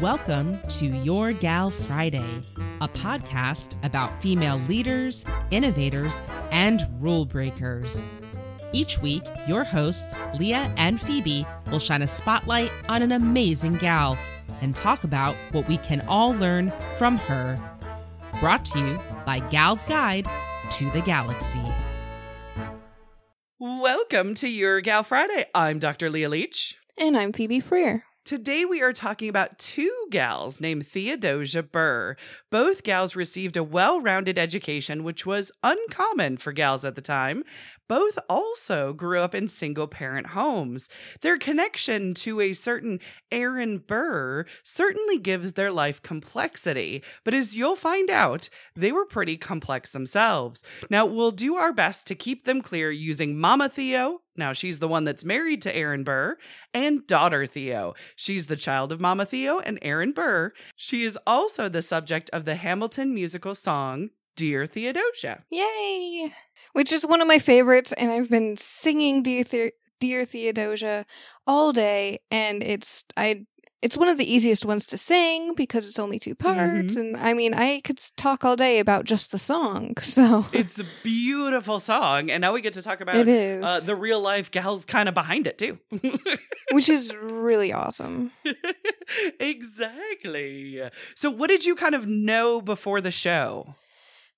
Welcome to Your Gal Friday, a podcast about female leaders, innovators, and rule breakers. Each week, your hosts, Leah and Phoebe, will shine a spotlight on an amazing gal and talk about what we can all learn from her. Brought to you by Gal's Guide to the Galaxy. Welcome to Your Gal Friday. I'm Dr. Leah Leach. And I'm Phoebe Freer. Today we are talking about two gals named Theodosia Burr. Both gals received a well rounded education, which was uncommon for gals at the time. Both also grew up in single parent homes. Their connection to a certain Aaron Burr certainly gives their life complexity, but as you'll find out, they were pretty complex themselves. Now, we'll do our best to keep them clear using Mama Theo, now, she's the one that's married to Aaron Burr, and daughter Theo. She's the child of Mama Theo and Aaron Burr. She is also the subject of the Hamilton musical song, Dear Theodosia. Yay! Which is one of my favorites, and I've been singing Dear, the- Dear Theodosia all day, and it's I it's one of the easiest ones to sing because it's only two parts Mhm. and i mean i could talk all day about just the song so It's a beautiful song, and now we get to talk about it is uh, the real life gals kind of behind it, too. which is really awesome exactly. So, what did you kind of know before the show?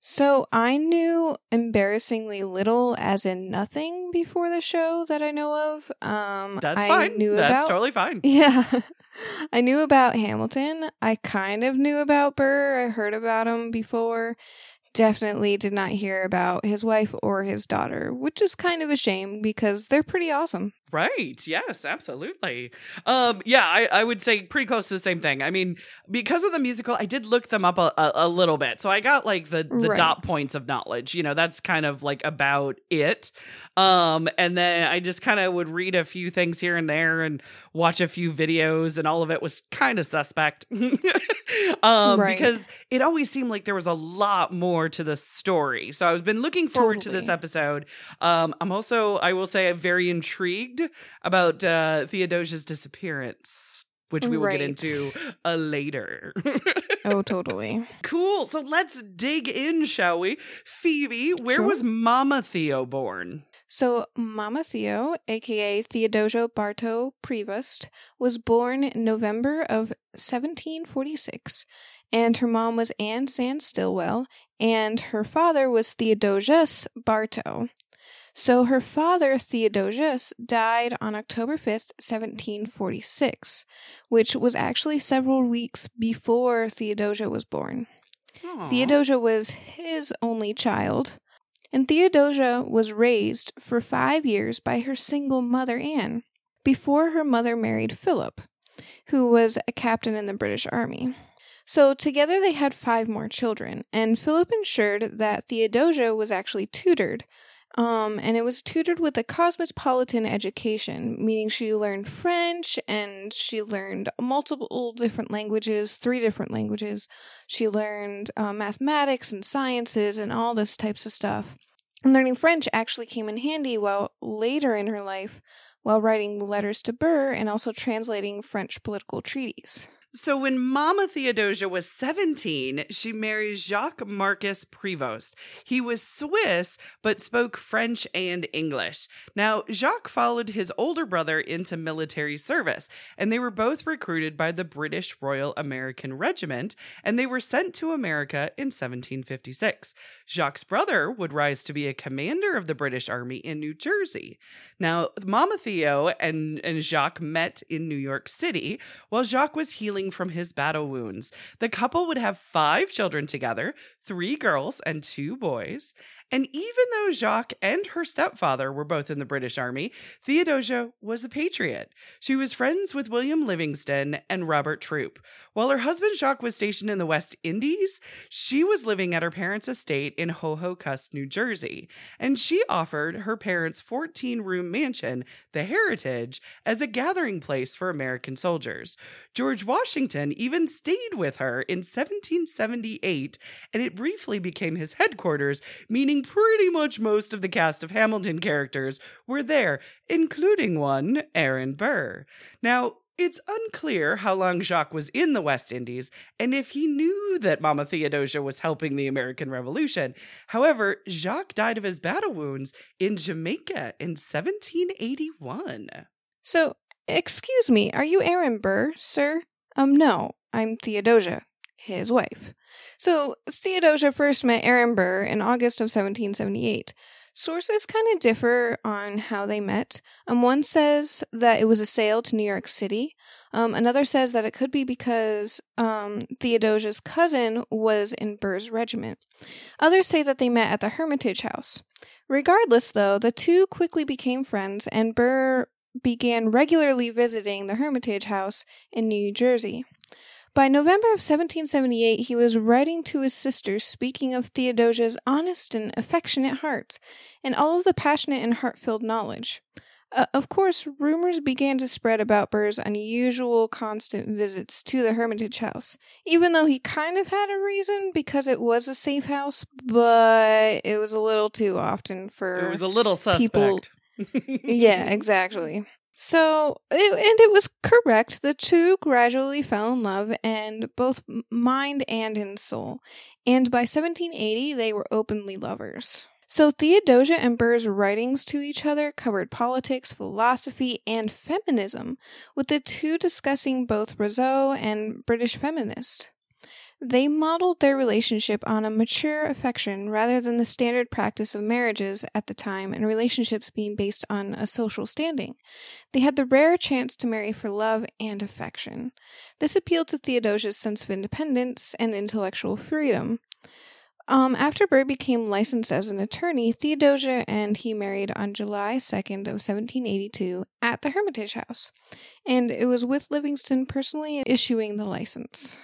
So i knew embarrassingly little as in nothing before the show that i know of um That's I fine. knew That's about totally fine. Yeah. I knew about Hamilton. I kind of knew about Burr. I heard about him before. Definitely did not hear about his wife or his daughter, which is kind of a shame because they're pretty awesome. Right. Yes, absolutely. Um, yeah, I, I would say pretty close to the same thing. I mean, because of the musical, I did look them up a, a, a little bit. So I got like the, the Right. dot points of knowledge. You know, that's kind of like about it. Um, and then I just kind of would read a few things here and there and watch a few videos, and all of it was kind of suspect. um, Right. because it always seemed like there was a lot more to the story. So I've been looking forward to this episode. Um, I'm also, I will say, I'm very intrigued about uh, Theodosia's disappearance, which we will get into uh, later. Oh, totally. cool. So let's dig in, shall we? Phoebe, where Sure. was Mama Theo born? So, Mama Theo, aka Theodosia Bartow Prevost, was born in November of 1746, and her mom was Anne Sand Stillwell, and her father was Theodosius Bartow. So, her father, Theodosius, died on October 5th, 1746, which was actually several weeks before Theodosia was born. Aw. Theodosia was his only child, and Theodosia was raised for five years by her single mother, Anne, before her mother married Philip, who was a captain in the British Army. So together they had five more children, and Philip ensured that Theodosia was actually tutored. Um, and it was tutored with a cosmopolitan education, meaning she learned French and she learned multiple different languages, three different languages, she learned uh, mathematics and sciences and all this types of stuff. And learning French actually came in handy while later in her life while writing letters to Burr and also translating French political treaties. So when Mama Theodosia was 17, she married Jacques Marcus Prevost. He was Swiss, but spoke French and English. Now, Jacques followed his older brother into military service, and they were both recruited by the British Royal American Regiment, and they were sent to America in 1756. Jacques' brother would rise to be a commander of the British Army in New Jersey. Now, Mama Theo and, and Jacques met in New York City while Jacques was healing from his battle wounds. The couple would have five children together three girls and two boys. And even though Jacques and her stepfather were both in the British Army, Theodosia was a patriot. She was friends with William Livingston and Robert Troup. While her husband Jacques was stationed in the West Indies, she was living at her parents' estate in Ho-Ho-Kus, New Jersey, and she offered her parents' 14-room mansion, the Hermitage, as a gathering place for American soldiers. George Washington even stayed with her in 1778, and it briefly became his headquarters, meaning pretty much most of the cast of Hamilton characters were there, including one, Aaron Burr. Now, it's unclear how long Jacques was in the West Indies and if he knew that Mama Theodosia was helping the American Revolution. However, Jacques died of his battle wounds in Jamaica in 1781. So, excuse me, are you Aaron Burr, sir? Um, no, I'm Theodosia, his wife. So, Theodosia first met Aaron Burr in August of 1778. Sources kind of differ on how they met. Um, one says that it was a sail to New York City. Um, another says that it could be because um, Theodosia's cousin was in Burr's regiment. Others say that they met at the Hermitage House. Regardless, though, the two quickly became friends, and Burr began regularly visiting the Hermitage House in New Jersey. By November of 1778, he was writing to his sister speaking of Theodosia's honest and affectionate heart, and all of the passionate and heart filled knowledge. Uh, of course, rumors began to spread about Burr's unusual constant visits to the Hermitage House, even though he kind of had a reason because it was a safe house, but it was a little too often for It was a little suspect. people- yeah, exactly. So, it, and it was correct. The two gradually fell in love, and both mind and in soul. And by 1780, they were openly lovers. So, Theodosia and Burr's writings to each other covered politics, philosophy, and feminism, with the two discussing both Rousseau and British feminist. They modeled their relationship on a mature affection rather than the standard practice of marriages at the time and relationships being based on a social standing. They had the rare chance to marry for love and affection. This appealed to Theodosia's sense of independence and intellectual freedom. Um, after Burr became licensed as an attorney, Theodosia and he married on July 2nd of 1782 at the Hermitage House, and it was with Livingston personally issuing the license.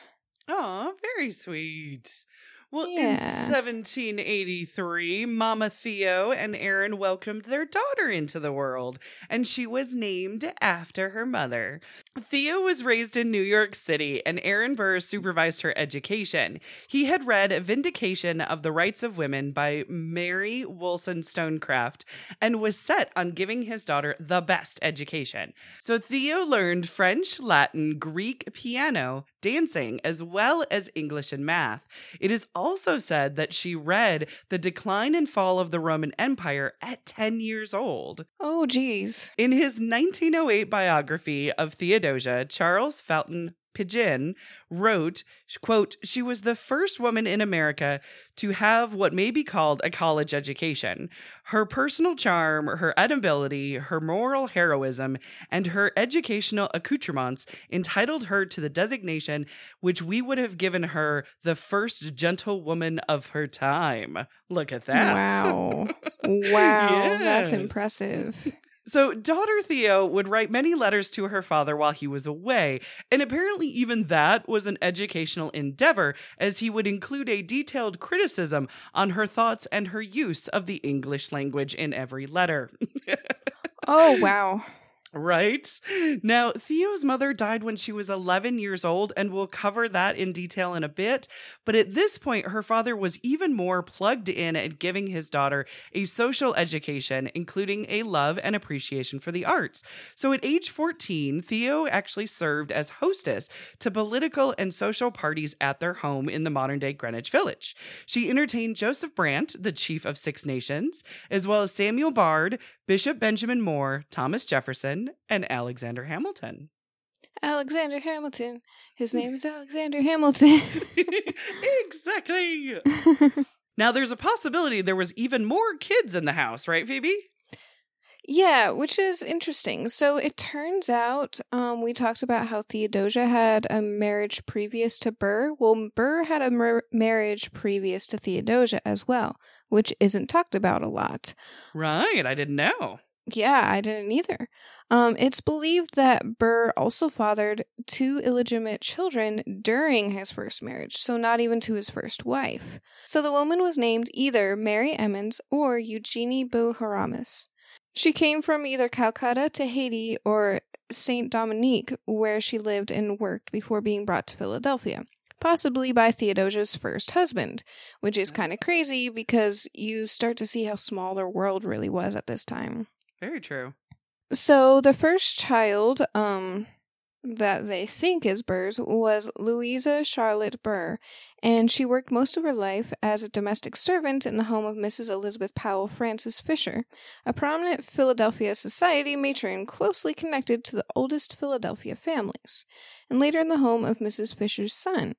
Oh, very sweet. Well, Yeah. in 1783, Mama Theo and Aaron welcomed their daughter into the world, and she was named after her mother. Theo was raised in New York City, and Aaron Burr supervised her education. He had read Vindication of the Rights of Women by Mary Wollstonecraft Stonecraft and was set on giving his daughter the best education. So Theo learned French, Latin, Greek, piano, dancing, as well as English and math. It is also said that she read The Decline and Fall of the Roman Empire at 10 years old. Oh, geez. In his 1908 biography of Theodosia, Charles Felton Pidgin wrote, quote, she was the first woman in America to have what may be called a college education. Her personal charm, her ability, her moral heroism, and her educational accoutrements entitled her to the designation which we would have given her the first gentlewoman of her time. Look at that. Wow. Wow. That's impressive. So, daughter Theo would write many letters to her father while he was away, and apparently, even that was an educational endeavor, as he would include a detailed criticism on her thoughts and her use of the English language in every letter. Oh, wow. Right? Now, Theo's mother died when she was 11 years old, and we'll cover that in detail in a bit. But at this point, her father was even more plugged in at giving his daughter a social education, including a love and appreciation for the arts. So at age 14, Theo actually served as hostess to political and social parties at their home in the modern day Greenwich Village. She entertained Joseph Brant, the chief of Six Nations, as well as Samuel Bard, Bishop Benjamin Moore, Thomas Jefferson, and Alexander Hamilton. Alexander Hamilton. His name is Alexander Hamilton. exactly. Now, there's a possibility there was even more kids in the house, right, Phoebe? yeah, which is interesting. So it turns out um, we talked about how Theodosia had a marriage previous to Burr. Well, Burr had a mar- marriage previous to Theodosia as well, which isn't talked about a lot. Right, I didn't know. Yeah, I didn't either. Um, it's believed that Burr also fathered two illegitimate children during his first marriage, so not even to his first wife. So the woman was named either Mary Emmons or Eugenie Beauharnais. She came from either Calcutta to Haiti or Saint Dominique, where she lived and worked before being brought to Philadelphia. Possibly by Theodosia's first husband, which is kind of crazy because you start to see how small their world really was at this time. Very true. So the first child, um, that they think is Burr's was Louisa Charlotte Burr, and she worked most of her life as a domestic servant in the home of Mrs. Elizabeth Powell Francis Fisher, a prominent Philadelphia society matron closely connected to the oldest Philadelphia families, and later in the home of Mrs. Fisher's son.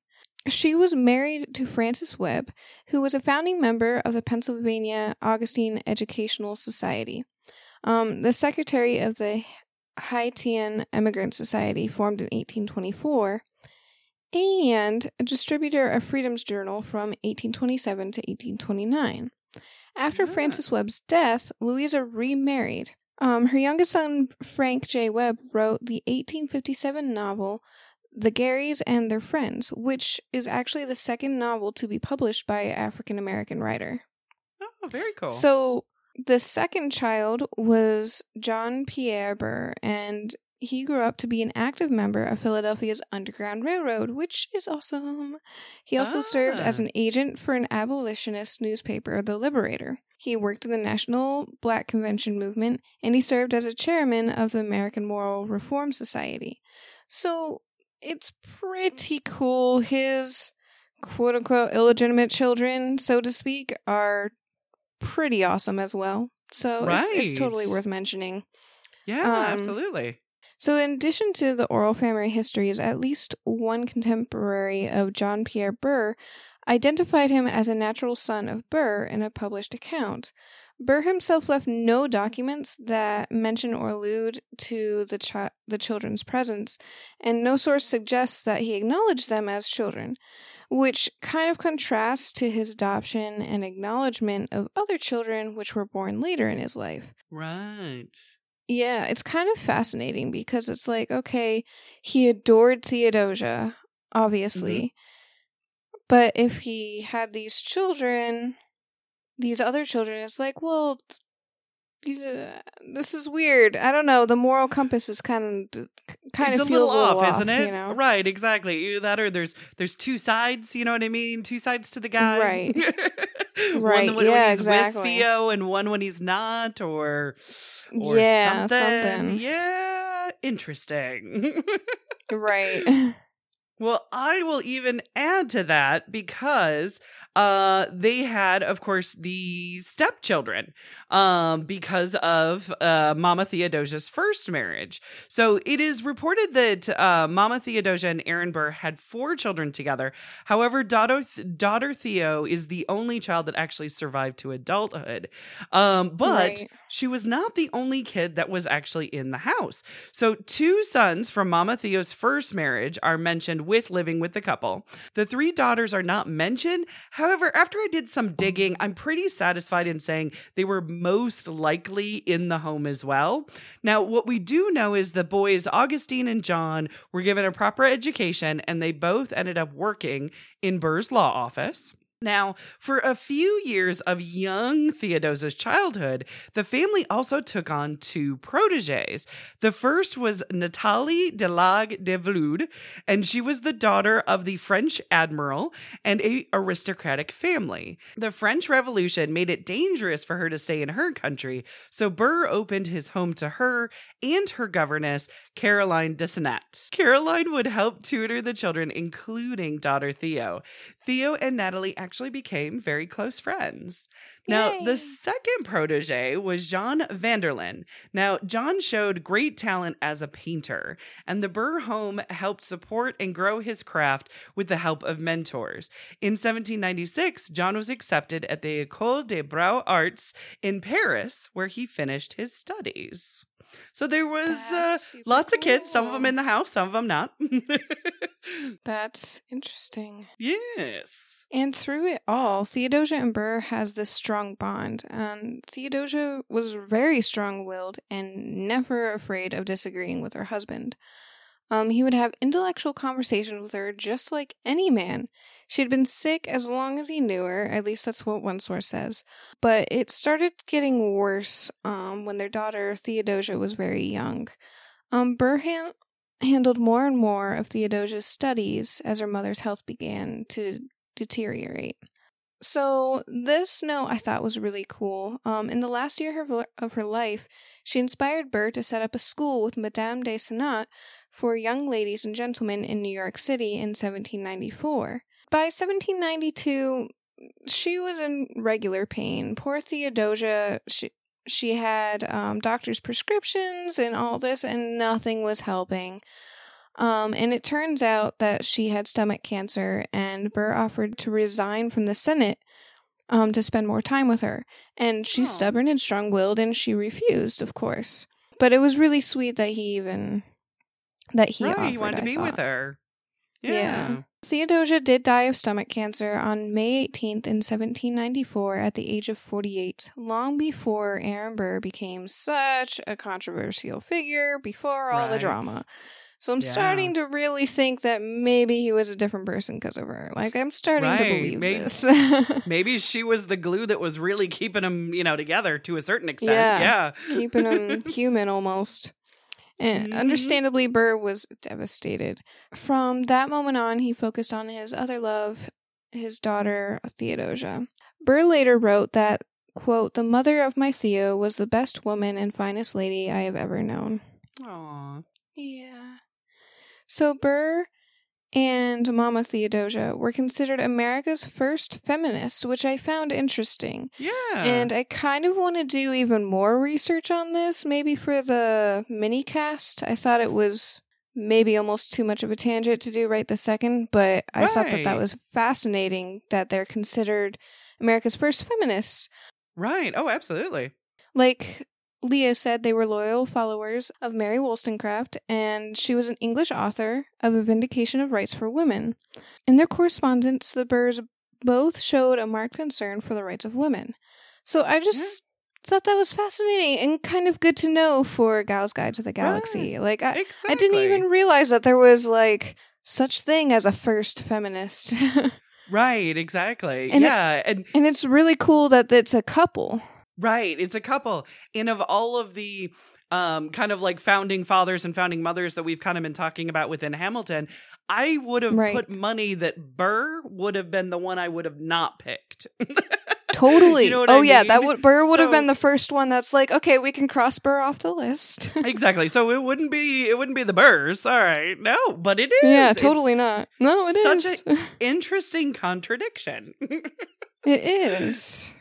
She was married to Francis Webb, who was a founding member of the Pennsylvania Augustine Educational Society. Um, the secretary of the Haitian Emigrant Society, formed in 1824, and a distributor of Freedom's Journal from 1827 to 1829. After Ah. Francis Webb's death, Louisa remarried. Um, her youngest son, Frank J. Webb, wrote the 1857 novel The Garies and Their Friends, which is actually the second novel to be published by an African American writer. Oh, very cool. So the second child was John Pierre Burr, and he grew up to be an active member of Philadelphia's Underground Railroad, which is awesome. He also served as Ah. an agent for an abolitionist newspaper, The Liberator. He worked in the National Black Convention movement, and he served as a chairman of the American Moral Reform Society. So it's pretty cool. His quote unquote illegitimate children, so to speak, are pretty awesome as well. So it's, it's totally worth mentioning. yeah, um, absolutely. So, in addition to the oral family histories, at least one contemporary of John Pierre Burr identified him as a natural son of Burr in a published account. Burr himself left no documents that mention or allude to the chi- the children's presence, and no source suggests that he acknowledged them as children, which kind of contrasts to his adoption and acknowledgement of other children which were born later in his life. Right. Yeah, it's kind of fascinating because it's like, okay, he adored Theodosia, obviously. Mm-hmm. But if he had these children, these other children, it's like, well, this is weird. I don't know. The moral compass is kind of kind it's of a little feels off, a little isn't it? You know? Right, exactly. Either That or there's there's two sides. You know what I mean? Two sides to the guy. Right. one Right, when, yeah, when he's exactly. with Theo, and one when he's not, or or yeah, something. something. Yeah, interesting. Right. Well, I will even add to that because uh they had of course the stepchildren um because of uh Mama Theodosia's first marriage. So it is reported that uh Mama Theodosia and Aaron Burr had four children together. However, daughter daughter Theo is the only child that actually survived to adulthood. Um but Right. She was not the only kid that was actually in the house. So, two sons from Mama Theo's first marriage are mentioned with living with the couple. The three daughters are not mentioned. However, after I did some digging, I'm pretty satisfied in saying they were most likely in the home as well. Now, what we do know is the boys, Augustine and John, were given a proper education and they both ended up working in Burr's law office. Now, for a few years of young Theodosia's childhood, the family also took on two proteges. The first was Natalie de Lage de Volude, and she was the daughter of the French admiral and a aristocratic family. The French Revolution made it dangerous for her to stay in her country, so Burr opened his home to her and her governess, Caroline de Senat. Caroline would help tutor the children, including daughter Theo. Theo and Natalie actually became very close friends. Now, the second protege was John Vanderlyn. Now, John showed great talent as a painter, and the Burr home helped support and grow his craft with the help of mentors. In 1796, John was accepted at the École des Beaux Arts in Paris, where he finished his studies. So there was uh, lots of kids, some of them in the house, some of them not. That's interesting. yes. And through it all, Theodosia and Burr has this strong bond. And Theodosia was very strong willed and never afraid of disagreeing with her husband. Um, he would have intellectual conversations with her just like any man. She had been sick as long as he knew her, at least that's what one source says. But it started getting worse um, when their daughter Theodosia was very young. Um, Burhan handled more and more of Theodosia's studies as her mother's health began to deteriorate. So this note I thought was really cool. Um, in the last year of her, of her life, she inspired Burr to set up a school with Madame de Senat for young ladies and gentlemen in New York City in 1794. By 1792, she was in regular pain. Poor Theodosia, she, she had um, doctor's prescriptions and all this, and nothing was helping. Um, and it turns out that she had stomach cancer, and Burr offered to resign from the Senate um, to spend more time with her. And she's Oh. stubborn and strong willed, and she refused, of course. But it was really sweet that he even that he right, offered. you wanted to I be with her. Yeah. Yeah. Theodosia did die of stomach cancer on May 18th in 1794 at the age of 48, long before Aaron Burr became such a controversial figure before all the drama. So I'm Yeah. starting to really think that maybe he was a different person because of her. Like I'm starting to believe may- this. Maybe she was the glue that was really keeping him, you know, together to a certain extent. Yeah. Yeah. keeping him human almost. And Mhm. understandably, Burr was devastated. From that moment on, he focused on his other love, his daughter, Theodosia. Burr later wrote that, quote, the mother of my Theo was the best woman and finest lady I have ever known. Aw. Yeah. So Burr and Mama Theodosia were considered America's first feminists, which I found interesting. Yeah. And I kind of want to do even more research on this, maybe for the mini cast. I thought it was maybe almost too much of a tangent to do right the second, but I thought that that was fascinating that they're considered America's first feminists. right. Oh, absolutely. Like Leah said, they were loyal followers of Mary Wollstonecraft, and she was an English author of A Vindication of Rights for Women. In their correspondence, the Burrs both showed a marked concern for the rights of women. So I just thought that was fascinating and kind of good to know for Gal's Guide to the Galaxy. Like I, Exactly. I didn't even realize that there was like such thing as a first feminist. Right, exactly. And it- yeah. and and it's really cool that it's a couple. Right. It's a couple. And of all of the um, kind of like founding fathers and founding mothers that we've kind of been talking about within Hamilton, I would have Right. put money that Burr would have been the one I would have not picked. Totally. You know oh I yeah, that would Burr would have been the first one that's like, okay, we can cross Burr off the list. exactly. So it wouldn't be it wouldn't be the Burrs. All right. No, but it is. yeah, It's totally not. No, it such is. Interesting contradiction. it is.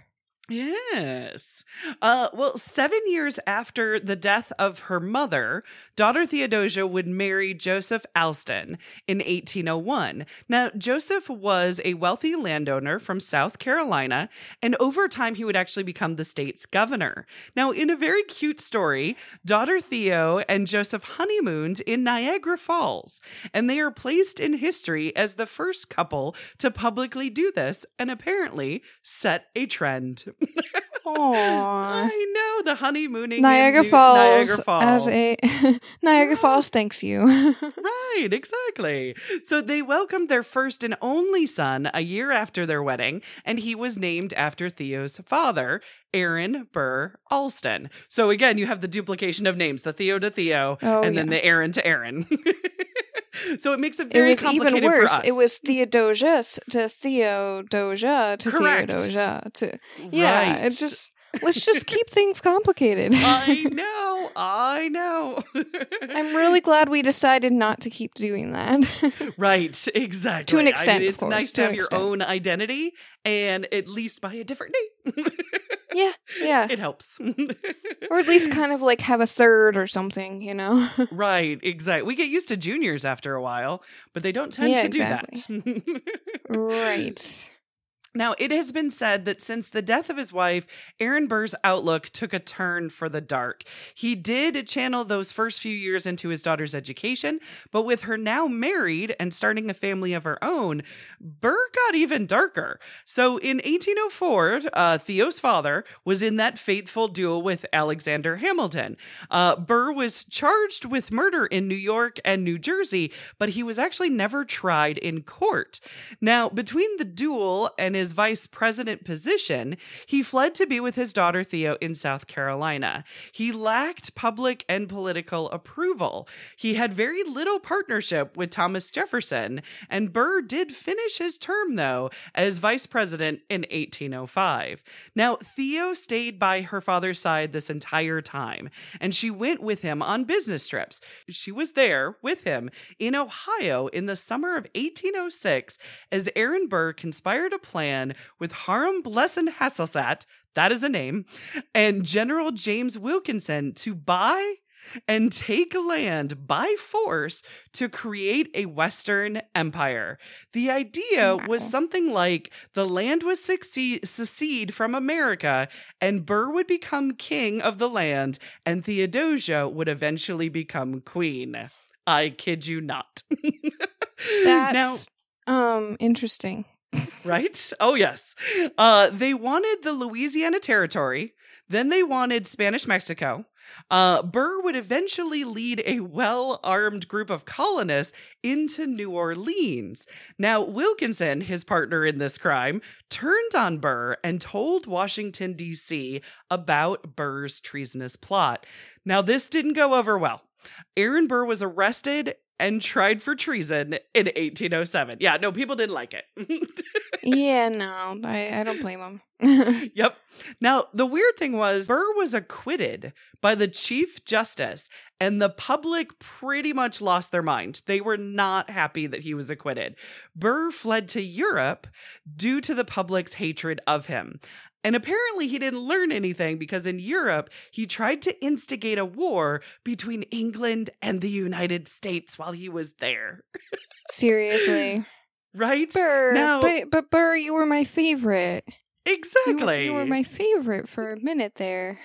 Yes. Uh, well, seven years after the death of her mother, daughter Theodosia would marry Joseph Alston in 1801. Now, Joseph was a wealthy landowner from South Carolina, and over time, he would actually become the state's governor. Now, in a very cute story, daughter Theo and Joseph honeymooned in Niagara Falls, and they are placed in history as the first couple to publicly do this and apparently set a trend. I know the honeymooning Niagara Falls, Niagara Falls. as a Niagara Falls thanks you. right, exactly. So they welcomed their first and only son a year after their wedding, and he was named after Theo's father, Aaron Burr Alston. So again, you have the duplication of names, the Theo to Theo, Oh, and then the Aaron to Aaron. so it makes it very it was even complicated for worse. us. It was Theodosia to Theodosia to Correct. Theodosia to Yeah, Right. it just let's just keep things complicated. I know, I know. I'm really glad we decided not to keep doing that. Right, exactly. To an I extent, mean, of it's nice to to have your extent. own identity and at least by a different name. yeah, yeah. it helps. or at least kind of like have a third or something, you know? right, exactly. We get used to juniors after a while, but they don't tend Yeah, to do that. right. Now, it has been said that since the death of his wife, Aaron Burr's outlook took a turn for the dark. He did channel those first few years into his daughter's education, but with her now married and starting a family of her own, Burr got even darker. So in 1804, uh, Theo's father was in that fateful duel with Alexander Hamilton. Uh, Burr was charged with murder in New York and New Jersey, but he was actually never tried in court. Now, between the duel and his his vice president position, he fled to be with his daughter Theo in South Carolina. He lacked public and political approval. He had very little partnership with Thomas Jefferson, and Burr did finish his term, though, as vice president in 1805. Now, Theo stayed by her father's side this entire time, and she went with him on business trips. She was there with him in Ohio in the summer of 1806 as Aaron Burr conspired a plan with Hiram Blesson Hasselsaat, that is a name, and General James Wilkinson to buy and take land by force to create a Western empire. The idea Wow. was something like the land would succeed, secede from America, and Burr would become king of the land, and Theodosia would eventually become queen. I kid you not. That's um interesting. Right? Oh, yes. Uh, they wanted the Louisiana Territory. Then they wanted Spanish Mexico. Uh, Burr would eventually lead a well armed group of colonists into New Orleans. Now, Wilkinson, his partner in this crime, turned on Burr and told Washington, D.C. about Burr's treasonous plot. Now, this didn't go over well. Aaron Burr was arrested and tried for treason in 1807. Yeah, no, people didn't like it. yeah, no, I, I don't blame him. yep. Now, the weird thing was, Burr was acquitted by the Chief Justice, and the public pretty much lost their mind. They were not happy that he was acquitted. Burr fled to Europe due to the public's hatred of him. And apparently, he didn't learn anything because in Europe, he tried to instigate a war between England and the United States while he was there. Seriously, Right? Burr. Now- but but Burr, you were my favorite. You, Exactly. you were my favorite for a minute there.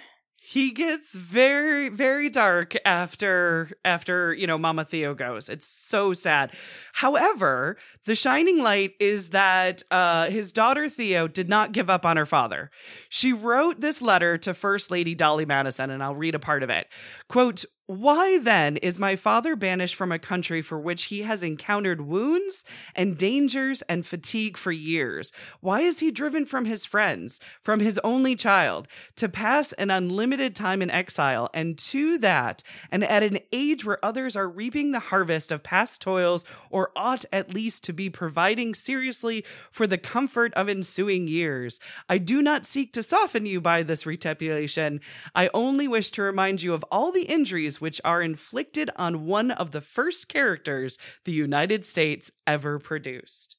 he gets very very dark after after you know mama theo goes it's so sad however the shining light is that uh his daughter theo did not give up on her father she wrote this letter to first lady dolley madison and i'll read a part of it quote why then is my father banished from a country for which he has encountered wounds and dangers and fatigue for years? Why is he driven from his friends, from his only child, to pass an unlimited time in exile, and to that, and at an age where others are reaping the harvest of past toils, or ought at least to be providing seriously for the comfort of ensuing years? I do not seek to soften you by this retepulation. I only wish to remind you of all the injuries which are inflicted on one of the first characters the United States ever produced.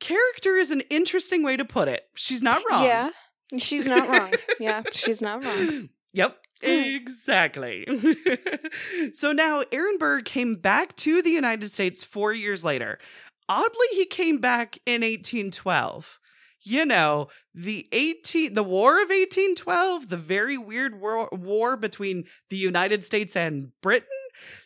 Character is an interesting way to put it. She's not wrong. Yeah, she's not wrong. yeah, she's not wrong. Yep. Mm. Exactly. so now Aaron Burr came back to the United States four years later. Oddly, he came back in 1812. You know, the 18 the War of 1812, the very weird war, war between the United States and Britain.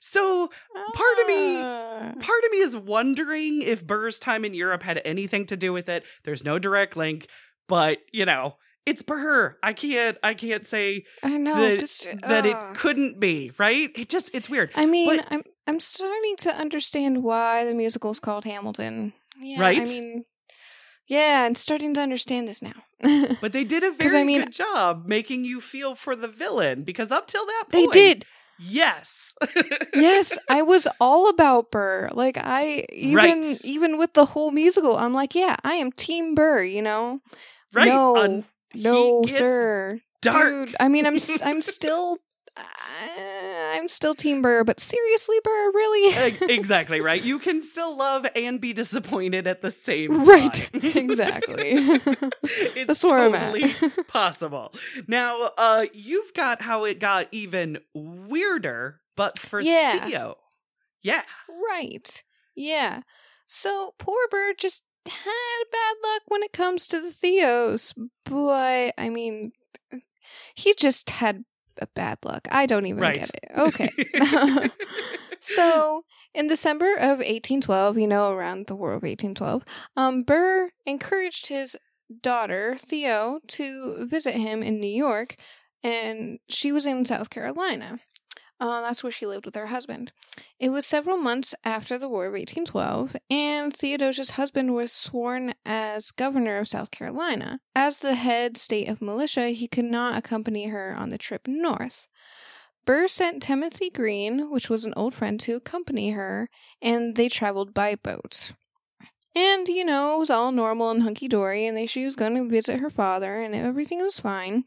So Part of me- Ah. part of me is wondering if Burr's time in Europe had anything to do with it. There's no direct link, but you know, it's Burr. I can't I can't say I know that, this, that it couldn't be, right? It just it's weird. I mean, but- I'm I'm starting to understand why the musical is called Hamilton. Yeah, right? I mean, yeah, I'm starting to understand this now. But they did a very I mean- good job making you feel for the villain because up till that point, they did. Yes. yes, I was all about Burr. Like I even Right. even with the whole musical, I'm like, yeah, I am Team Burr. You know, right. No, Un- no, sir, dark. dude. I mean, I'm I'm still. I- I'm still Team Burr, but seriously, Burr, really? Exactly right. You can still love and be disappointed at the same right, time. exactly. it's That's totally possible. Now, uh, you've got how it got even weirder, but for Yeah. Theo. Yeah. right. Yeah. So poor Burr just had bad luck when it comes to the Theos, but I mean, he just had a bad luck. I don't even Right. get it. Okay. So, in December of 1812, you know, around the War of 1812, um, Burr encouraged his daughter, Theo, to visit him in New York, and she was in South Carolina. Uh, that's where she lived with her husband. It was several months after the War of 1812, and Theodosia's husband was sworn as governor of South Carolina. As the head state of militia, he could not accompany her on the trip north. Burr sent Timothy Green, which was an old friend, to accompany her, and they traveled by boat. And, you know, it was all normal and hunky dory, and they, she was going to visit her father, and everything was fine.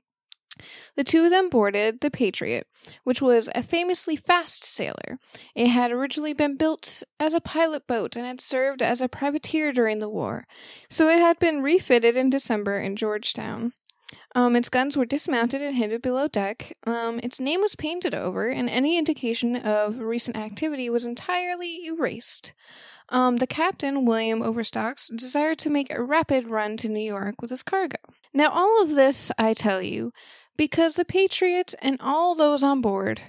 The two of them boarded the Patriot, which was a famously fast sailer. It had originally been built as a pilot boat and had served as a privateer during the war, so it had been refitted in December in Georgetown. Um, its guns were dismounted and hidden below deck. Um, its name was painted over, and any indication of recent activity was entirely erased. Um, the captain, William Overstocks, desired to make a rapid run to New York with his cargo. Now, all of this, I tell you, because the Patriots and all those on board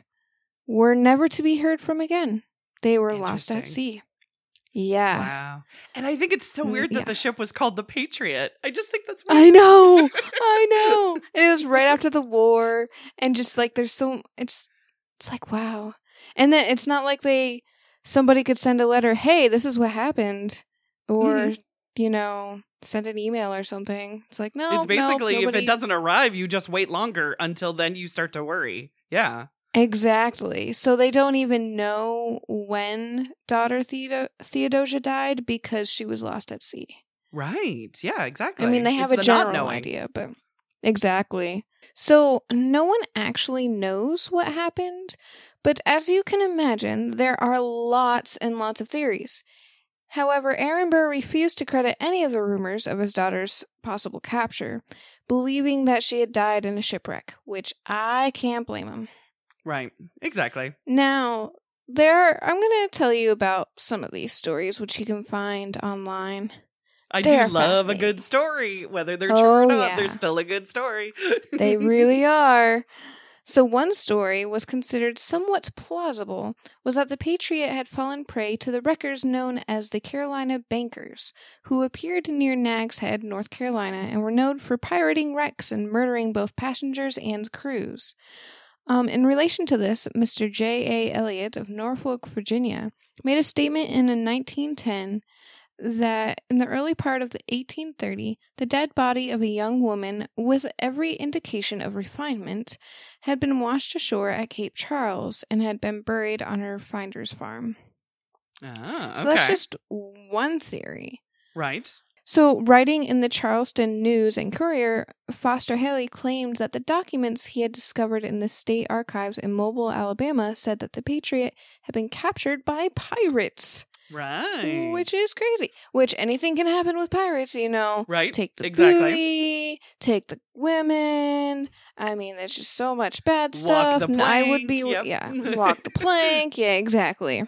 were never to be heard from again. They were lost at sea. Yeah. Wow. And I think it's so Mm, weird that yeah. the ship was called the Patriot. I just think that's weird. I know. I know. And it was right after the war and just like there's so it's it's like wow. And then it's not like they somebody could send a letter, "Hey, this is what happened." Or, Mhm. You know, send an email or something. It's like, "No, it's basically nope, if it doesn't arrive, you just wait longer until then you start to worry. Yeah. Exactly. So they don't even know when daughter Theodo- Theodosia died because she was lost at sea. Right. Yeah, exactly. I mean, they have It's a the general idea, but exactly. So no one actually knows what happened, but as you can imagine, there are lots and lots of theories. However, Aaron Burr refused to credit any of the rumors of his daughter's possible capture, believing that she had died in a shipwreck, which I can't blame him. Right. Exactly. Now, there I'm going to tell you about some of these stories which you can find online. I They do love a good story. Whether they're true Oh, or not, yeah. they're still a good story. They really are. So one story was considered somewhat plausible was that the Patriot had fallen prey to the wreckers known as the Carolina Bankers, who appeared near Nag's Head, North Carolina, and were known for pirating wrecks and murdering both passengers and crews. Um, in relation to this, Mr. J. A. Elliott of Norfolk, Virginia, made a statement in a 1910 that in the early part of the 1830, the dead body of a young woman with every indication of refinement had been washed ashore at Cape Charles and had been buried on her finder's farm. ah, So that's just one theory. right. So, writing in the Charleston News and Courier, Foster Haley claimed that the documents he had discovered in the state archives in Mobile, Alabama, said that the Patriot had been captured by pirates, Right. which is crazy. Which anything can happen with pirates, you know. right. Take the exactly. booty, take the women. I mean, there's just so much bad Walk stuff. the and I would be, plank, yep. yeah, walk the plank. Yeah, exactly.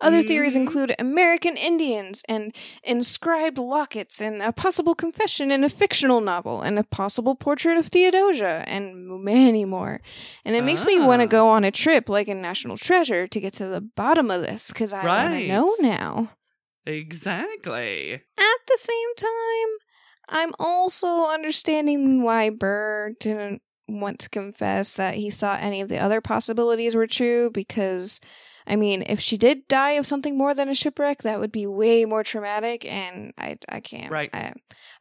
Other theories Mhm. include American Indians and inscribed lockets and a possible confession in a fictional novel and a possible portrait of Theodosia and many more. And it makes me want Ah. to go on a trip like in National Treasure to get to the bottom of this because I Right. know now. Exactly. At the same time, I'm also understanding why Burr didn't want to confess that he thought any of the other possibilities were true because I mean, if she did die of something more than a shipwreck, that would be way more traumatic and I I can't. Right. I,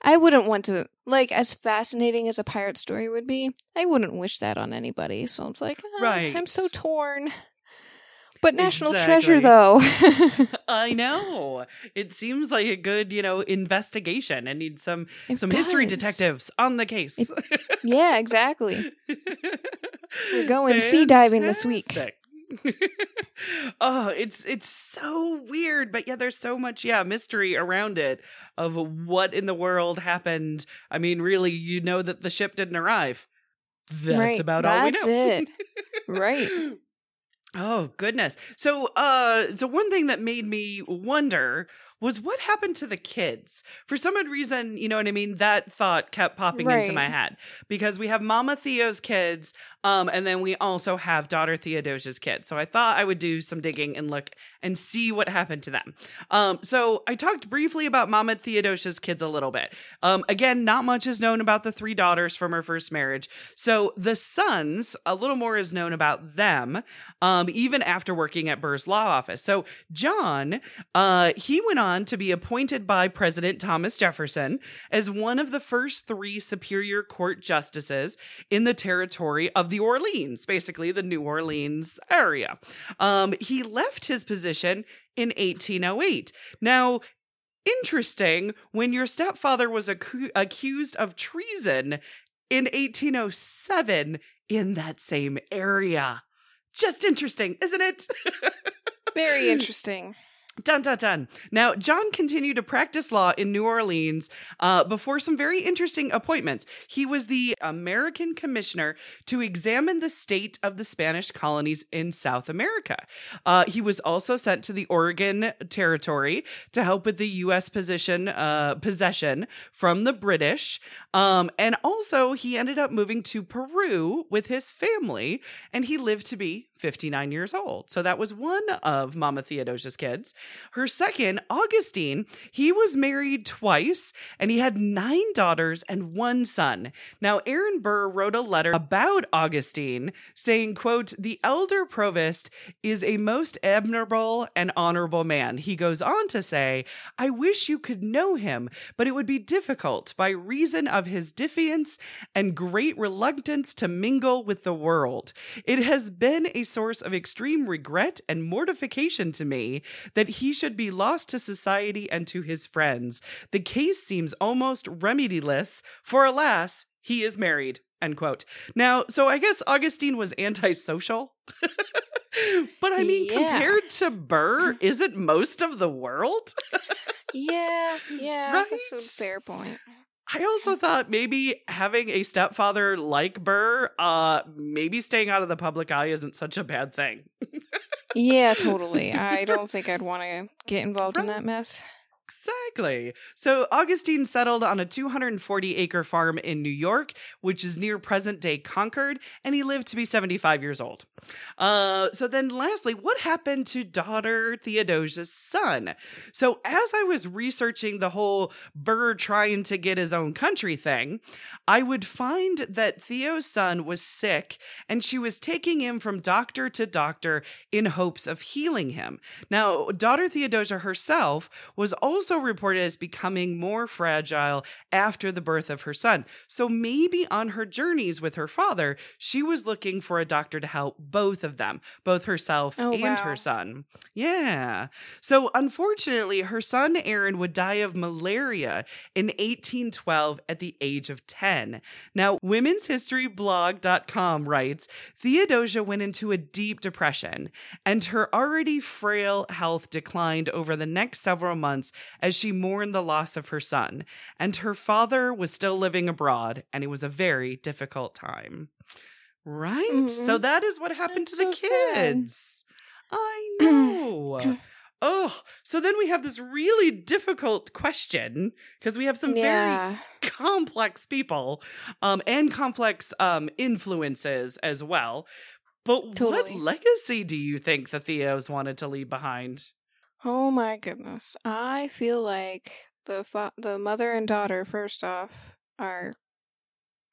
I wouldn't want to like as fascinating as a pirate story would be, I wouldn't wish that on anybody. So it's like, ah, I'm so torn. But National Exactly. Treasure though. I know. It seems like a good, you know, investigation and need some It some history detectives on the case. It- Yeah, exactly. We're going sea diving this week. Oh, it's it's so weird, but yeah, there's so much yeah mystery around it of what in the world happened. I mean, really, you know that the ship didn't arrive. That's Right, about that's all we know. it. Right. Oh goodness. So uh so one thing that made me wonder was what happened to the kids? For some odd reason, you know what I mean? That thought kept popping into my head because we have Mama Theo's kids, um, and then we also have daughter Theodosia's kids. So I thought I would do some digging and look and see what happened to them. Um, so I talked briefly about Mama Theodosia's kids a little bit. Um, again, not much is known about the three daughters from her first marriage. So the sons, a little more is known about them, um, even after working at Burr's law office. So John, uh, he went on to be appointed by President Thomas Jefferson as one of the first three Superior Court justices in the territory of the Orleans, basically the New Orleans area. Um, he left his position in 1808. Now, interesting when your stepfather was accu- accused of treason in 1807 in that same area. Just interesting, isn't it? Very interesting. Dun dun dun. Now, John continued to practice law in New Orleans uh, before some very interesting appointments. He was the American commissioner to examine the state of the Spanish colonies in South America. Uh, he was also sent to the Oregon Territory to help with the U.S. position uh, possession from the British. Um, and also, he ended up moving to Peru with his family, and he lived to be 59 years old. So that was one of Mama Theodosia's kids. Her second, Augustine, he was married twice and he had nine daughters and one son. Now, Aaron Burr wrote a letter about Augustine saying, quote, the elder Prevost is a most admirable and honorable man. He goes on to say, I wish you could know him, but it would be difficult by reason of his defiance and great reluctance to mingle with the world. It has been a source of extreme regret and mortification to me that he should be lost to society and to his friends. The case seems almost remediless, for alas, he is married. End quote. Now, so I guess Augustine was antisocial. but I mean, Yeah. compared to Burr, mm-hmm. isn't most of the world? Yeah, yeah, that's a Right? fair point. I also thought maybe having a stepfather like Burr, uh, maybe staying out of the public eye isn't such a bad thing. Yeah, totally. I don't think I'd want to get involved in that mess. Exactly. So Augustine settled on a 240 acre farm in New York, which is near present day Concord, and he lived to be 75 years old. Uh, so then, lastly, what happened to daughter Theodosia's son? So, as I was researching the whole Burr trying to get his own country thing, I would find that Theo's son was sick and she was taking him from doctor to doctor in hopes of healing him. Now, daughter Theodosia herself was also reported as becoming more fragile after the birth of her son. So maybe on her journeys with her father, she was looking for a doctor to help both of them, both herself Oh, and wow. her son. Yeah. So unfortunately, her son Aaron would die of malaria in 1812 at the age of 10. Now, womenshistoryblog.com writes Theodosia went into a deep depression, and her already frail health declined over the next several months as she mourned the loss of her son. And her father was still living abroad, and it was a very difficult time. Right? So Mhm. that is what happened That's to the so sad. kids. I know. Oh, so then we have this really difficult question because we have some very complex people um and complex um influences as well. But Totally. what legacy do you think the Theos wanted to leave behind? Oh my goodness. I feel like the fa- the mother and daughter first off are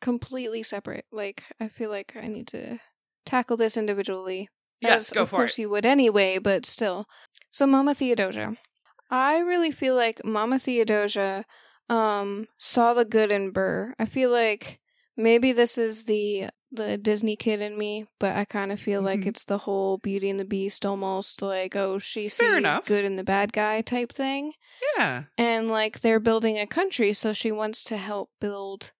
completely separate. Like I feel like I need to tackle this individually. Yes, as go of for course it. you would anyway, but still. So Mama Theodosia. I really feel like Mama Theodosia um saw the good in Burr. I feel like maybe this is the the Disney kid in me, but I kind of feel like Mhm. it's the whole Beauty and the Beast almost like oh she Fair sees enough. good and the bad guy type thing. Yeah. And like they're building a country so she wants to help build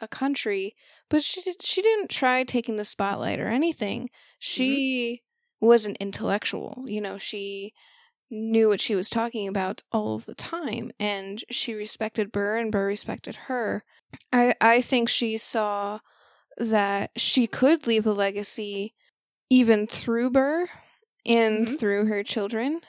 a country, but she she didn't try taking the spotlight or anything. She was an intellectual, you know, she knew what she was talking about all of the time and she respected Burr and Burr respected her. I I think she saw that she could leave a legacy even through Burr and Mhm. through her children.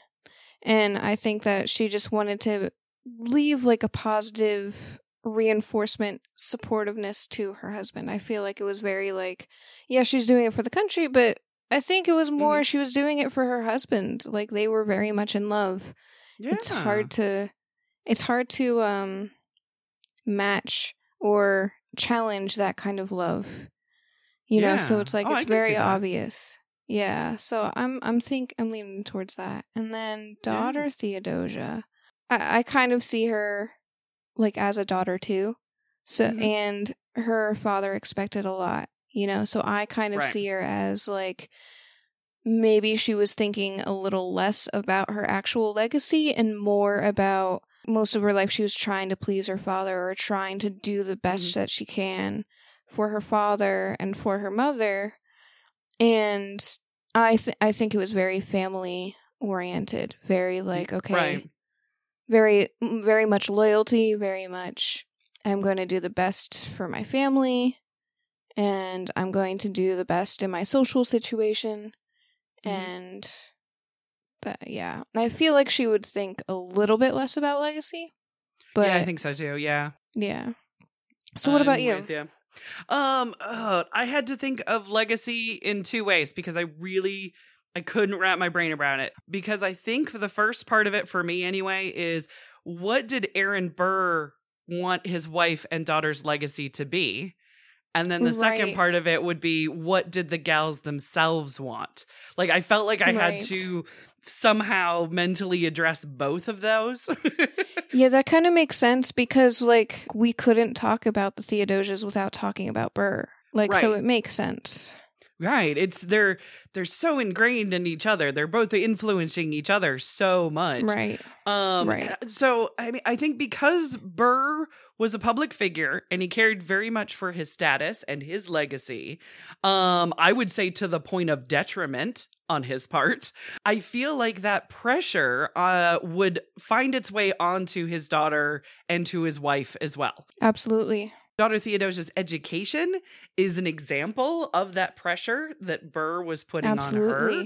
And I think that she just wanted to leave like a positive reinforcement supportiveness to her husband. I feel like it was very like, yeah, she's doing it for the country, but I think it was more Mhm. she was doing it for her husband. Like they were very much in love. Yeah. It's hard to it's hard to um match or challenge that kind of love. You know, so it's like Oh, it's very obvious. Yeah, so I'm I'm think I'm leaning towards that. And then Yeah. daughter Theodosia, I, I kind of see her like as a daughter too. So Mhm. and her father expected a lot, you know. So I kind of Right. see her as like maybe she was thinking a little less about her actual legacy and more about most of her life she was trying to please her father or trying to do the best Mhm. that she can for her father and for her mother and i th- i think it was very family oriented very like okay Right. very very much loyalty very much i'm going to do the best for my family and i'm going to do the best in my social situation Mhm. and yeah i feel like she would think a little bit less about legacy but yeah, I think so too. Yeah. yeah so what about I'm you with ya. Um, I had to think of legacy in two ways because I really I couldn't wrap my brain around it because I think the first part of it for me anyway is what did Aaron Burr want his wife and daughter's legacy to be? And then the second part of it would be what did the gals themselves want? Like I felt like I had to somehow mentally address both of those. Yeah, that kind of makes sense because like we couldn't talk about the Theodosias without talking about Burr. Like so it makes sense. Right. It's they're they're so ingrained in each other. They're both influencing each other so much. Right. Um Right. so I mean I think because Burr was a public figure and he cared very much for his status and his legacy, um I would say to the point of detriment on his part. I feel like that pressure uh would find its way onto his daughter and to his wife as well. Absolutely. Daughter Theodosia's education is an example of that pressure that Burr was putting on her.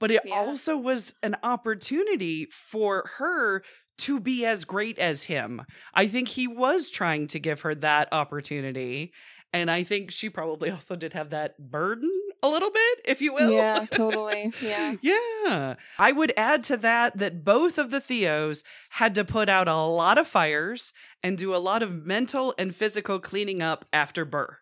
But it Yeah. also was an opportunity for her to be as great as him. I think he was trying to give her that opportunity. And I think she probably also did have that burden a little bit, if you will. Yeah, totally. Yeah. Yeah. I would add to that that both of the Theos had to put out a lot of fires and do a lot of mental and physical cleaning up after Burr.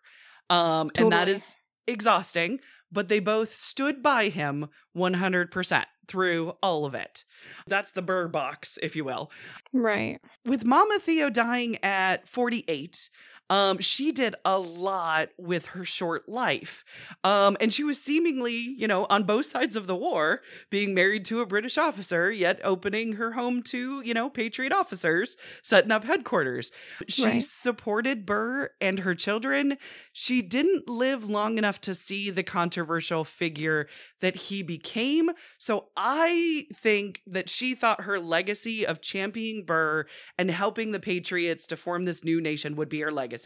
Um, and that is exhausting, but they both stood by him 100% through all of it. That's the Burr box, if you will Right. with Mama Theo dying at 48, um, she did a lot with her short life. Um, and she was seemingly, you know, on both sides of the war, being married to a British officer, yet opening her home to, you know, Patriot officers, setting up headquarters. She Right. supported Burr and her children. She didn't live long enough to see the controversial figure that he became. So I think that she thought her legacy of championing Burr and helping the Patriots to form this new nation would be her legacy.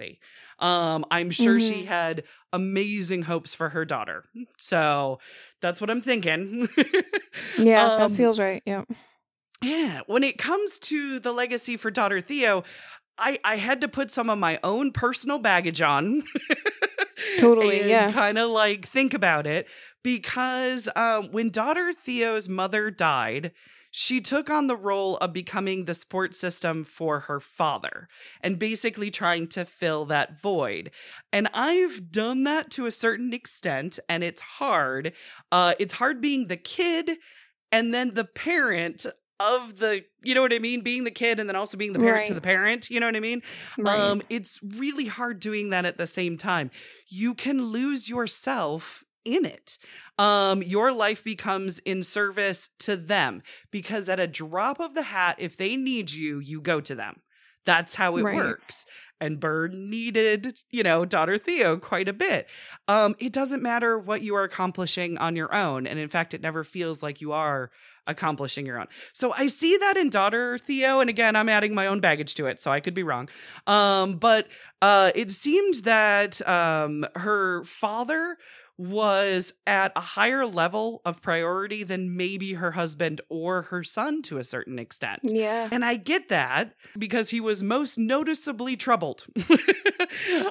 Um, I'm sure she Mhm. had amazing hopes for her daughter. So that's what I'm thinking. Yeah, Um, that feels right. Yeah. yeah, when it comes to the legacy for daughter Theo, I I had to put some of my own personal baggage on. Totally, yeah. Kind of like think about it because um when daughter Theo's mother died, she took on the role of becoming the support system for her father and basically trying to fill that void. And I've done that to a certain extent and it's hard. Uh it's hard being the kid and then the parent of the you know what I mean being the kid and then also being the parent to the parent, you know what I mean? Right. Um, it's really hard doing that at the same time. You can lose yourself in it. Um, your life becomes in service to them because at a drop of the hat, if they need you, you go to them. That's how it Right. works. And Burr needed, you know, daughter Theo quite a bit. Um, it doesn't matter what you are accomplishing on your own. And in fact, it never feels like you are accomplishing your own. So I see that in daughter Theo. And again, I'm adding my own baggage to it, so I could be wrong. Um, but uh, it seems that um, her father was at a higher level of priority than maybe her husband or her son to a certain extent. Yeah. And I get that because he was most noticeably troubled.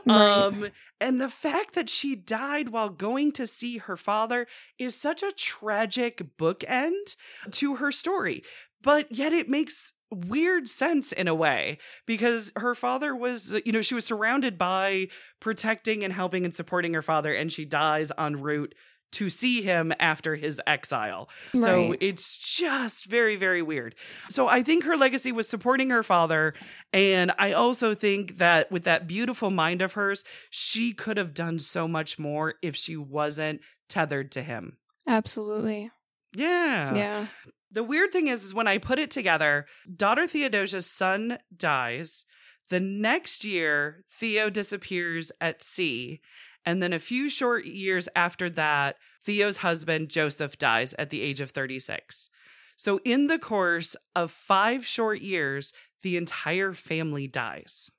Right. um, and the fact that she died while going to see her father is such a tragic bookend to her story. But yet it makes weird sense in a way because her father was, you know, she was surrounded by protecting and helping and supporting her father, and she dies en route to see him after his exile. So it's just very, very weird. So I think her legacy was supporting her father. And I also think that with that beautiful mind of hers, she could have done so much more if she wasn't tethered to him. Absolutely. Yeah. Yeah. The weird thing is, is when I put it together, daughter Theodosia's son dies. The next year, Theo disappears at sea. And then a few short years after that, Theo's husband, Joseph, dies at the age of 36. So, in the course of five short years, the entire family dies.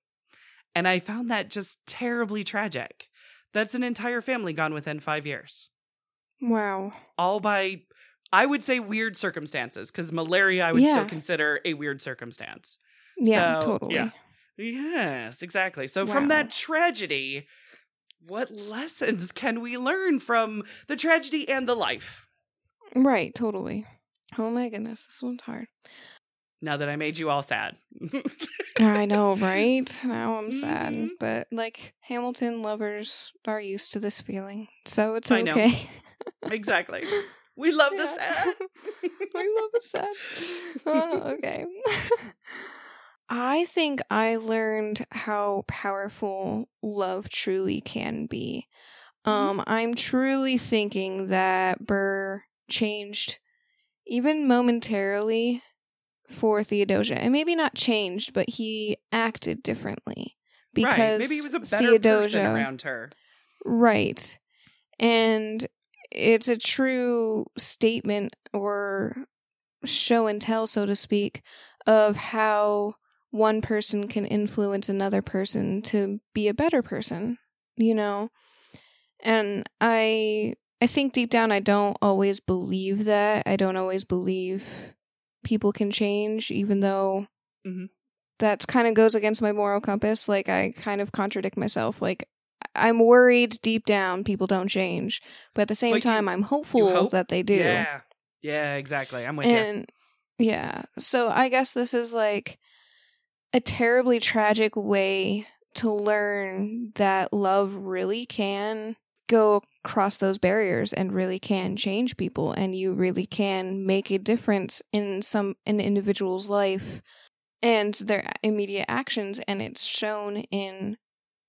And I found that just terribly tragic. That's an entire family gone within five years Wow. all by I would say weird circumstances because malaria I would still consider a weird circumstance. Yeah, So, totally. yeah. Yes, exactly. So from that tragedy, what lessons can we learn from the tragedy and the life? Right, totally. Oh my goodness, this one's hard. Now that I made you all sad. I know, right? Now I'm sad. Mhm. But like Hamilton lovers are used to this feeling. So it's I know. okay. exactly. We love the Yeah. sad. I love the sad. Oh, okay. I think I learned how powerful love truly can be. Mhm. Um, I'm truly thinking that Burr changed even momentarily for Theodosia. And maybe not changed, but he acted differently. Because right. Maybe he was a better Theodosia, person around her. Right. And it's a true statement or show and tell, so to speak, of how one person can influence another person to be a better person, you know? And I I think deep down I don't always believe that. I don't always believe people can change even though Mhm. that's kind of goes against my moral compass. Like I kind of contradict myself. Like I'm worried deep down people don't change, but at the same But you- time I'm hopeful hope? that they do. Yeah. Yeah, exactly. I'm with you. Yeah, so I guess this is like a terribly tragic way to learn that love really can go across those barriers and really can change people and you really can make a difference in some an individual's life and their immediate actions and it's shown in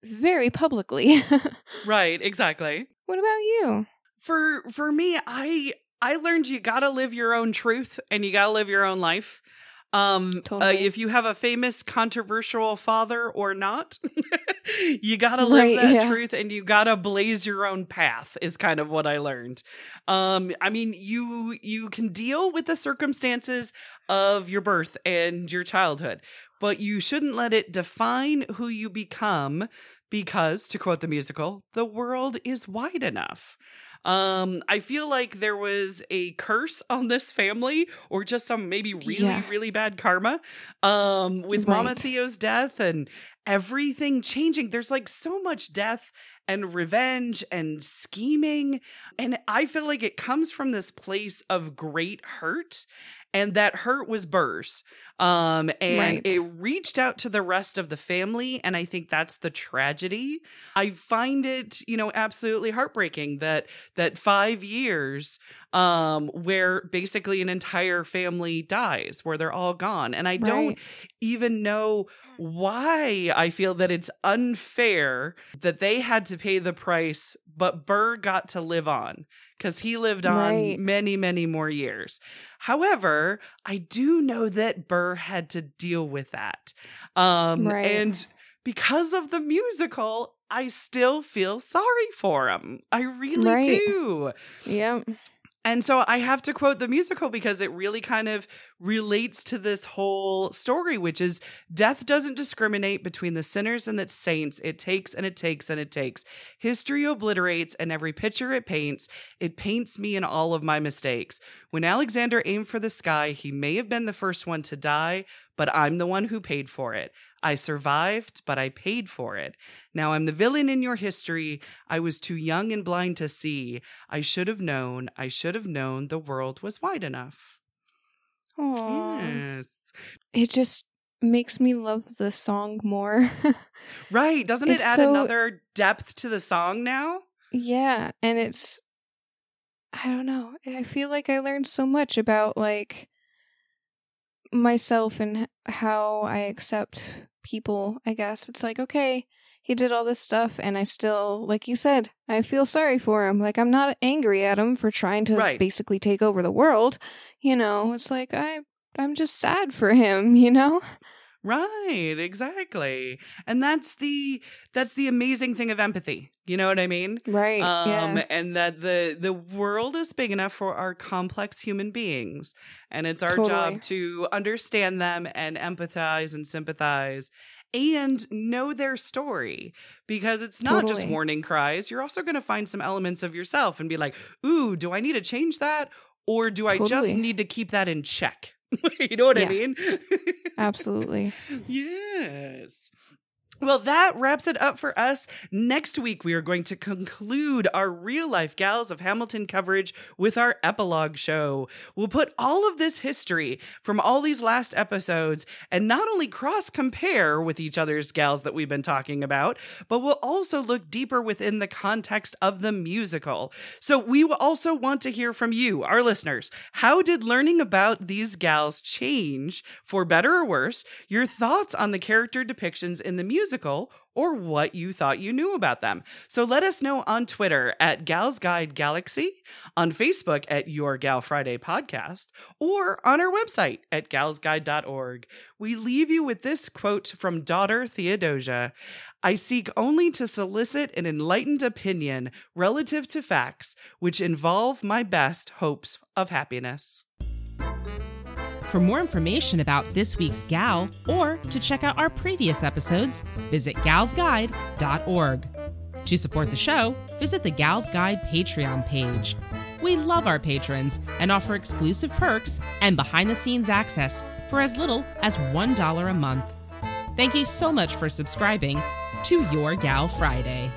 very publicly. Right, exactly. what about you? for for me i i learned you gotta live your own truth and you gotta live your own life um uh, if you have a famous controversial father or not you gotta live Right, that yeah. truth and you gotta blaze your own path is kind of what i learned um i mean you you can deal with the circumstances of your birth and your childhood but you shouldn't let it define who you become because to quote the musical the world is wide enough um, I feel like there was a curse on this family, or just some maybe really, Yeah. really bad karma, um, with Mama Right. Theo's death and everything changing. There's like so much death and revenge and scheming, and I feel like it comes from this place of great hurt, and that hurt was Burr's. Um, and Right. it reached out to the rest of the family, and I think that's the tragedy. I find it, you know, absolutely heartbreaking that that five years um where basically an entire family dies where they're all gone and i don't even know why i feel that it's unfair that they had to pay the price but burr got to live on because he lived on Right. many many more years however i do know that burr had to deal with that um Right. and because of the musical I still feel sorry for him. I really Right. do. Yeah. And so I have to quote the musical because it really kind of relates to this whole story, which is death doesn't discriminate between the sinners and the saints. It takes and it takes and it takes. History obliterates, and every picture it paints, it paints me in all of my mistakes. When Alexander aimed for the sky, he may have been the first one to die, but I'm the one who paid for it. I survived, but I paid for it. Now I'm the villain in your history. I was too young and blind to see. I should have known. I should have known the world was wide enough. Aww. Yes. It just makes me love the song more. Right. Doesn't It's it add so- another depth to the song now? yeah, and it's I don't know. I feel like I learned so much about like myself and how I accept people, I guess. It's like, okay, he did all this stuff and I still like you said, I feel sorry for him. Like I'm not angry at him for trying to Right. basically take over the world. You know, it's like I I'm just sad for him, you know? Right, exactly. And that's the that's the amazing thing of empathy. You know what I mean? Right. um yeah. and that the the world is big enough for our complex human beings and it's our Totally. job to understand them and empathize and sympathize and know their story because it's not just warning cries you're also going to find some elements of yourself and be like ooh do i need to change that or do i just need to keep that in check you know what i mean Absolutely. Yes. Well, that wraps it up for us. Next week, we are going to conclude our real life Gals of Hamilton coverage with our epilogue show. We'll put all of this history from all these last episodes and not only cross compare with each other's gals that we've been talking about, but we'll also look deeper within the context of the musical. So we will also want to hear from you, our listeners. How did learning about these gals change, for better or worse, your thoughts on the character depictions in the musical? Or what you thought you knew about them. So let us know on Twitter at Gals Guide Galaxy, on Facebook at Your Gal Friday Podcast, or on our website at galsguide.org. We leave you with this quote from daughter Theodosia I seek only to solicit an enlightened opinion relative to facts which involve my best hopes of happiness. For more information about this week's gal or to check out our previous episodes, visit galsguide.org. To support the show, visit the Gals Guide Patreon page. We love our patrons and offer exclusive perks and behind the scenes access for as little as $1 a month. Thank you so much for subscribing to Your Gal Friday.